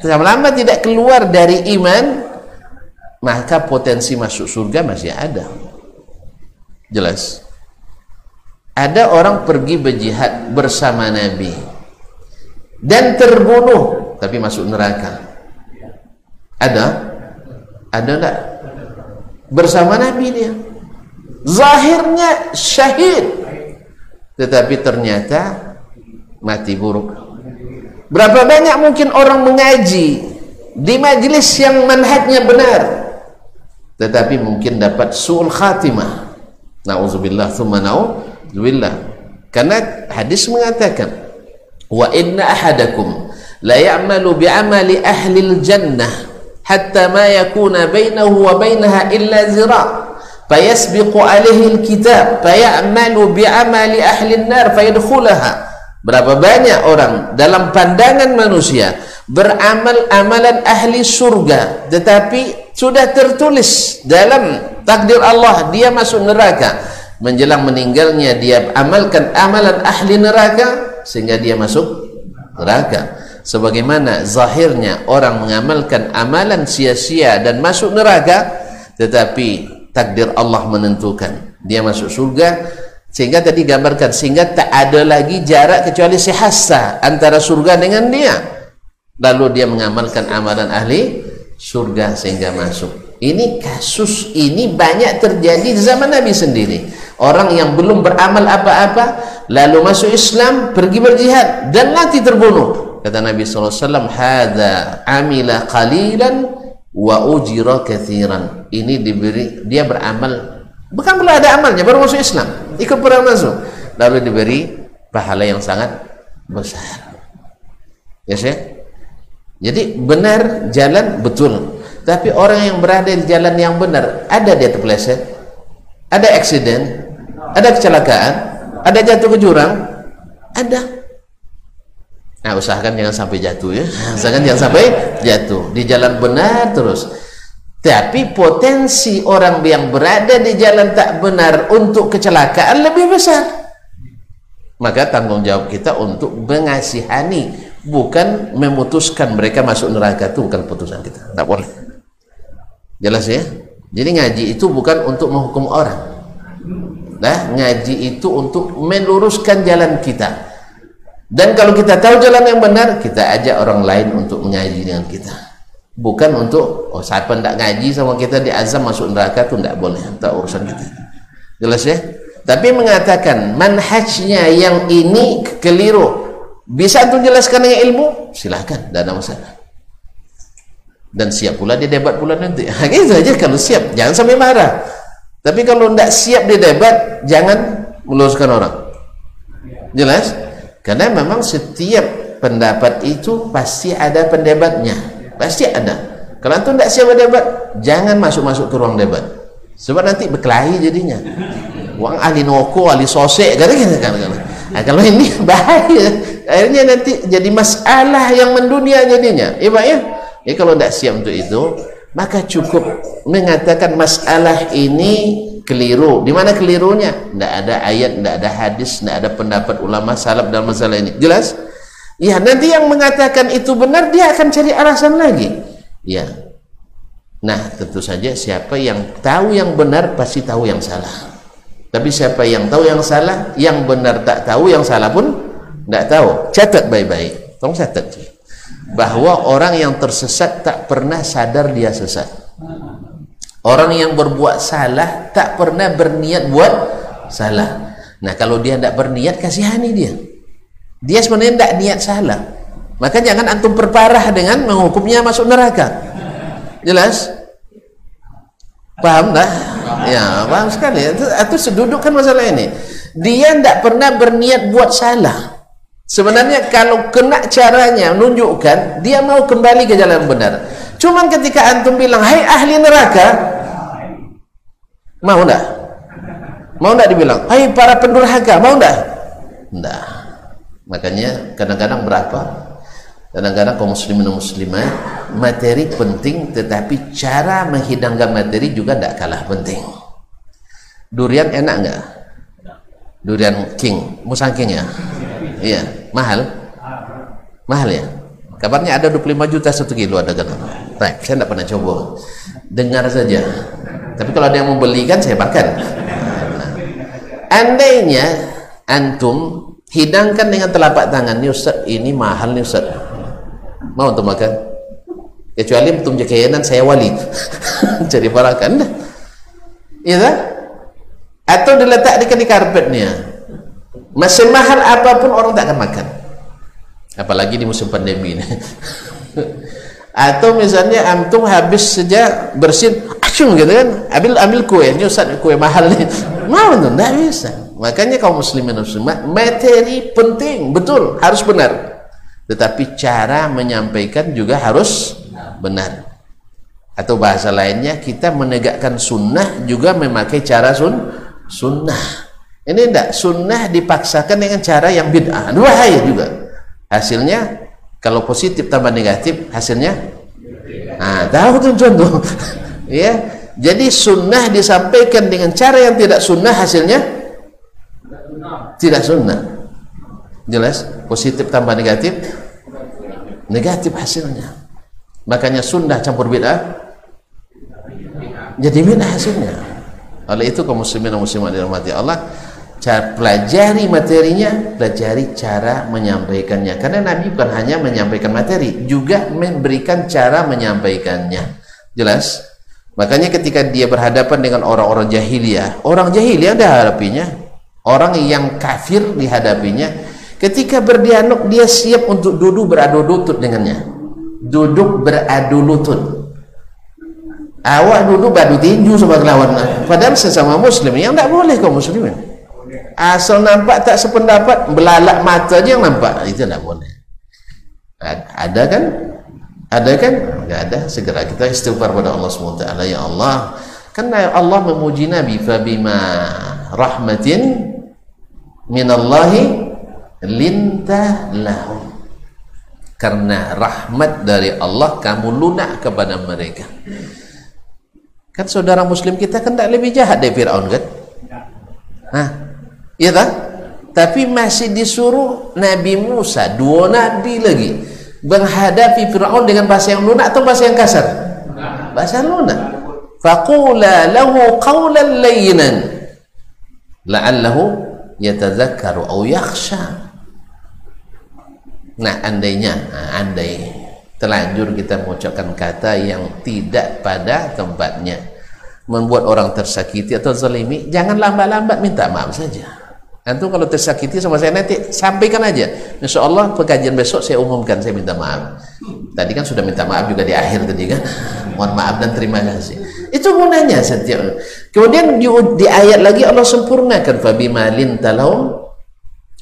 lama-lama tidak keluar dari iman maka potensi masuk surga masih ada. Jelas? Ada orang pergi berjihad bersama Nabi dan terbunuh tapi masuk neraka. Ada? Ada enggak? Bersama Nabi dia. Zahirnya syahid tetapi ternyata mati buruk berapa banyak mungkin orang mengaji di majlis yang manhajnya benar? Tetapi mungkin dapat su'ul khatimah. Na'udzubillah thumma na'udzubillah. Karena hadis mengatakan wa inna ahadakum la ya'malu bi'amali ahli al-jannah hatta ma yakuna bainahu wa bainaha illa zira' fayasbiqu alaihi al-kitab fayamalu bi'amali ahli an-nar fayadkhulaha berapa banyak orang dalam pandangan manusia beramal amalan ahli surga tetapi sudah tertulis dalam takdir Allah dia masuk neraka. Menjelang meninggalnya dia amalkan amalan ahli neraka sehingga dia masuk neraka. Sebagaimana zahirnya orang mengamalkan amalan sia-sia dan masuk neraka tetapi takdir Allah menentukan. Dia masuk surga sehingga tadi gambarkan sehingga tak ada lagi jarak kecuali sehasta antara surga dengan dia. Lalu dia mengamalkan amalan ahli surga sehingga masuk. Ini kasus ini banyak terjadi di zaman Nabi sendiri. Orang yang belum beramal apa-apa lalu masuk Islam pergi berjihad dan nanti terbunuh. Kata Nabi SAW hadha amila qalilan wa ujira kathiran. Ini diberi dia beramal bukan belum ada amalnya baru masuk Islam. Ikut perang masuk lalu diberi pahala yang sangat besar. Ya sih jadi benar jalan betul. Tapi orang yang berada di jalan yang benar ada dia terpeleset ada accident ada kecelakaan ada jatuh ke jurang ada. Nah usahakan jangan sampai jatuh ya. Usahakan jangan sampai jatuh. Di jalan benar terus tapi potensi orang yang berada di jalan tak benar untuk kecelakaan lebih besar. Maka tanggung jawab kita untuk mengasihani bukan memutuskan mereka masuk neraka itu bukan putusan kita. Tak boleh. Jelas ya? Jadi ngaji itu bukan untuk menghukum orang. Nah, ngaji itu untuk meluruskan jalan kita. Dan kalau kita tahu jalan yang benar, kita ajak orang lain untuk mengaji dengan kita. Bukan untuk oh siapa tidak ngaji sama kita di azam masuk neraka itu tidak boleh, tak urusan kita. Jelas ya? Tapi mengatakan manhajnya yang ini keliru. Bisa untuk jelaskan dengan ilmu? Silakan, tidak ada masalah. Dan siap pula dia debat pula nanti. Gitu aja kalau siap, jangan sampai marah. Tapi kalau tidak siap di debat, jangan meluruskan orang. Jelas? Karena memang setiap pendapat itu pasti ada pendebatnya. Pasti ada. Kalau itu tidak siap berdebat, jangan masuk-masuk ke ruang debat. Sebab nanti berkelahi jadinya. Uang ahli noko, ahli sosek, kan, kan, kan. Nah, kalau ini bahaya. Akhirnya nanti jadi masalah yang mendunia jadinya. Iya Pak ya? Ya kalau tidak siap untuk itu, maka cukup mengatakan masalah ini keliru di mana kelirunya tidak ada ayat tidak ada hadis tidak ada pendapat ulama salaf dalam masalah ini jelas Ya, nanti yang mengatakan itu benar dia akan cari alasan lagi. Ya. Nah, tentu saja siapa yang tahu yang benar pasti tahu yang salah. Tapi siapa yang tahu yang salah, yang benar tak tahu, yang salah pun tidak tahu. Catat baik-baik. Tolong catat. Bahwa orang yang tersesat tak pernah sadar dia sesat. Orang yang berbuat salah tak pernah berniat buat salah. Nah, kalau dia tidak berniat kasihani dia dia sebenarnya tidak niat salah. Maka jangan antum perparah dengan menghukumnya masuk neraka. Jelas? Paham tak? ya paham sekali. Itu, itu seduduk kan masalah ini. Dia tidak pernah berniat buat salah. Sebenarnya kalau kena caranya menunjukkan dia mau kembali ke jalan benar. Cuman ketika antum bilang hai ahli neraka mau tak? mau tak dibilang hai para pendurhaka mau tak? tidak makanya kadang-kadang berapa? Kadang-kadang kaum muslimin dan muslimah materi penting tetapi cara menghidangkan materi juga tidak kalah penting. Durian enak enggak durian king musang king ya iya mahal? Mahal ya? Kabarnya ada 25 juta satu kilo ada kan baik saya tidak pernah coba. Dengar saja. Tapi kalau ada yang membelikan saya makan nah, andainya antum hidangkan dengan telapak tangan Ustaz ini mahal ni Ustaz. Mau untuk makan? Kecuali untuk jakayanan saya wali. Cari barakan dah iya tak? atau diletakkan di karpetnya. Masih mahal apa pun orang tak akan makan. Apalagi di musim pandemi ini. Atau misalnya antum habis saja bersin asyum gitu kan. Ambil ambil kue Ustaz kue mahal ni mau tu tak bisa makanya kaum muslimin muslimat materi penting betul harus benar. Tetapi cara menyampaikan juga harus benar. Atau bahasa lainnya kita menegakkan sunnah juga memakai cara sun sunnah. Ini tidak sunnah dipaksakan dengan cara yang bid'ah. Bahaya juga. Hasilnya kalau positif tambah negatif hasilnya? Nah tahu tuh contoh. Ya jadi sunnah disampaikan dengan cara yang tidak sunnah hasilnya tidak sunnah jelas? Positif tambah negatif? Negatif hasilnya. Makanya sunnah campur bid'ah jadi bid'ah hasilnya. Oleh itu kaum muslimin dan muslimat dirahmati Allah cara pelajari materinya pelajari cara menyampaikannya. Karena Nabi bukan hanya menyampaikan materi juga memberikan cara menyampaikannya. Jelas? Makanya ketika dia berhadapan dengan orang-orang jahiliyah orang jahiliyah ada harapinya orang yang kafir dihadapinya ketika berdialog dia siap untuk duduk beradu lutut dengannya. Duduk beradu lutut awak duduk beradu tinju sama lawan. Padahal sesama muslim yang tak boleh kau muslimin. Asal nampak tak sependapat belalak mata je yang nampak. Itu tak boleh. Ada kan? Ada kan? Enggak ada. Segera kita istighfar pada Allah SWT ya Allah karena Allah memuji Nabi fabima rahmatin minallahi lintah lahum karena rahmat dari Allah kamu lunak kepada mereka. Kan saudara muslim kita kan tak lebih jahat dari Fir'aun kan? Hah? iya tak? tapi masih disuruh Nabi Musa dua Nabi lagi menghadapi Fir'aun dengan bahasa yang lunak atau bahasa yang kasar? Bahasa lunak. Faqula lahu qawlan layyinan. La'allahu yatazakkaru au yakhsha. Nah andainya nah, andai terlanjur kita mengucapkan kata yang tidak pada tempatnya membuat orang tersakiti atau zalimi jangan lambat-lambat minta maaf saja Antum kalau tersakiti sama saya nanti sampaikan aja. Insya Allah pengajian besok saya umumkan saya minta maaf. Tadi kan sudah minta maaf juga di akhir tadi kan. Mohon maaf dan terima kasih. Itu gunanya setiap. Kemudian di, di ayat lagi Allah sempurnakan fabima lintalahum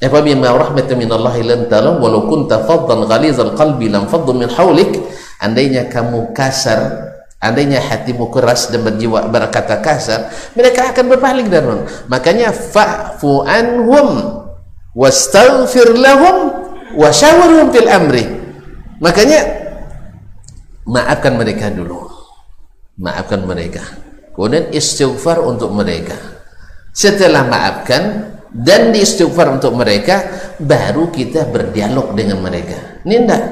Eh fabima rahmatin min Allah lintalahum walau kunta faddan ghalizal qalbi lam faddu min hawlik andainya kamu kasar andainya hatimu keras dan berjiwa berkata kasar mereka akan berpaling dari makanya fa'fu anhum wastaghfir lahum wasyawirhum fil amri. Makanya maafkan mereka dulu. Maafkan mereka. Kemudian istighfar untuk mereka. Setelah maafkan dan diistighfar untuk mereka baru kita berdialog dengan mereka. Ini enggak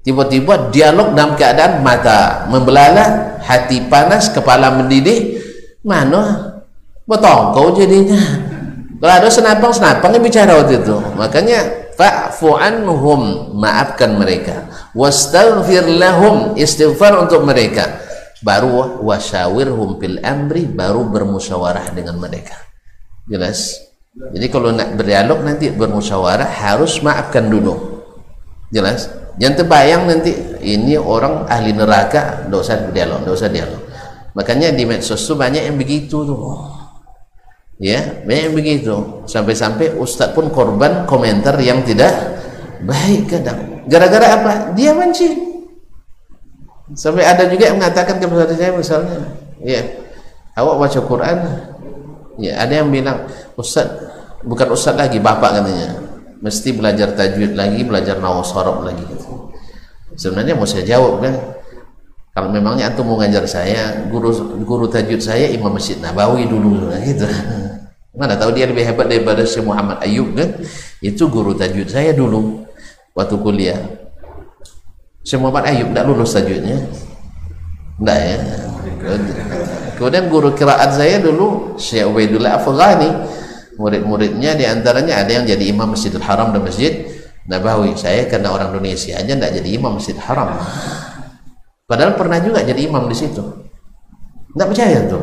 tiba-tiba dialog dalam keadaan mata membelala hati panas kepala mendidih. Mana? Kau jadinya. Kalau ada senapang-senapang yang bicara waktu itu. Makanya fa'fu anhum maafkan mereka. Wastaghfir lahum istighfar untuk mereka. Baru wasyawirhum fil amri baru bermusyawarah dengan mereka. Jelas? Jadi kalau nak berdialog nanti bermusyawarah harus maafkan dulu. Jelas? Yang terbayang nanti ini orang ahli neraka, berdialog, tidak usah dialog. Makanya di medsos tu banyak yang begitu tu. Ya, banyak yang begitu. Sampai-sampai ustaz pun korban komentar yang tidak baik kadang. Gara-gara apa? Dia benci. Sampai ada juga yang mengatakan kepada saya misalnya, ya, awak baca Quran, ya ada yang bilang, Ustaz, bukan Ustaz lagi, bapak katanya. Mesti belajar tajwid lagi, belajar nawas sorab lagi. Sebenarnya mau saya jawab kan, kalau memangnya antum mau ngajar saya, guru guru tajwid saya Imam Masjid Nabawi dulu gitu. Mana tahu dia lebih hebat daripada Syekh Muhammad Ayub kan? Itu guru tajwid saya dulu waktu kuliah. Syekh Muhammad Ayub tidak lulus tajwidnya. Tidak ya. Kemudian guru kiraat saya dulu Syekh Ubaidullah Afghani murid-muridnya di antaranya ada yang jadi imam Masjidil Haram dan Masjid Nabawi. Saya karena orang Indonesia aja tidak jadi imam Masjid Haram. Padahal pernah juga jadi imam di situ. Tidak percaya tuh?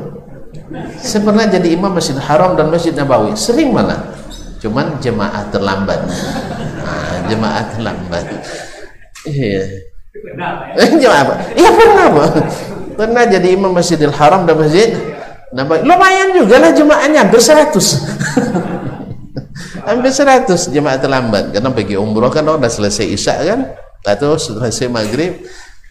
Saya pernah jadi imam Masjid Haram dan Masjid Nabawi. Sering malah. Cuman jemaah terlambat. Nah, jemaah terlambat. Iya. Jemaah apa? iya pernah pak pernah jadi imam Masjidil Haram dan Masjid Nambah, lumayan juga lah jemaahnya hampir 100 hampir 100 jemaah terlambat. Karena bagi umroh kan orang dah selesai isya kan? Atau selesai maghrib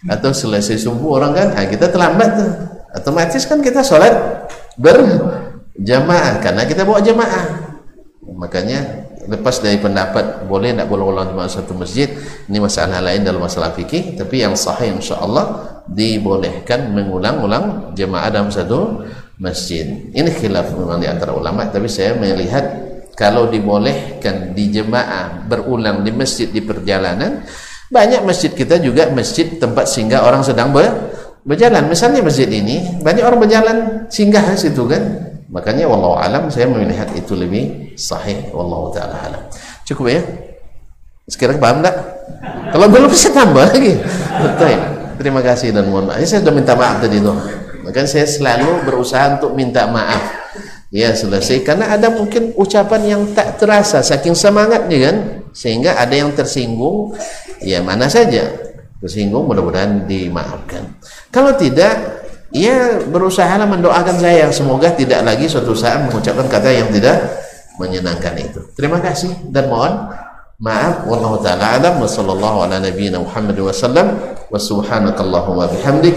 atau selesai subuh orang kan? Nah, kita terlambat tuh. Otomatis kan kita sholat berjamaah karena kita bawa jemaah. Makanya lepas dari pendapat boleh tidak boleh jemaah satu masjid? Ini masalah lain dalam masalah fikih tapi yang sahih insyaAllah dibolehkan mengulang-ulang jemaah dalam satu masjid. Ini khilaf memang di antara ulama tapi saya melihat kalau dibolehkan di jemaah berulang di masjid di perjalanan banyak masjid kita juga masjid tempat singgah orang sedang ber, berjalan. Misalnya masjid ini banyak orang berjalan singgah situ kan. Makanya wallahu alam saya melihat itu lebih sahih. Wallahu taala alam. Cukup ya? Sekarang paham tak? Kalau belum bisa tambah lagi. Betul terima kasih dan mohon maaf. Saya sudah minta maaf tadi tuh maka saya selalu berusaha untuk minta maaf ya selesai karena ada mungkin ucapan yang tak terasa saking semangatnya kan? Sehingga ada yang tersinggung ya mana saja. Tersinggung mudah-mudahan dimaafkan. Kalau tidak ya berusaha mendoakan saya. Semoga tidak lagi suatu saat mengucapkan kata yang tidak menyenangkan itu. Terima kasih dan mohon maaf. Wallahu taala alam. Wa sallallahu ala nabiyyina Muhammad wa sallam. Wa subhanakallahumma bihamdik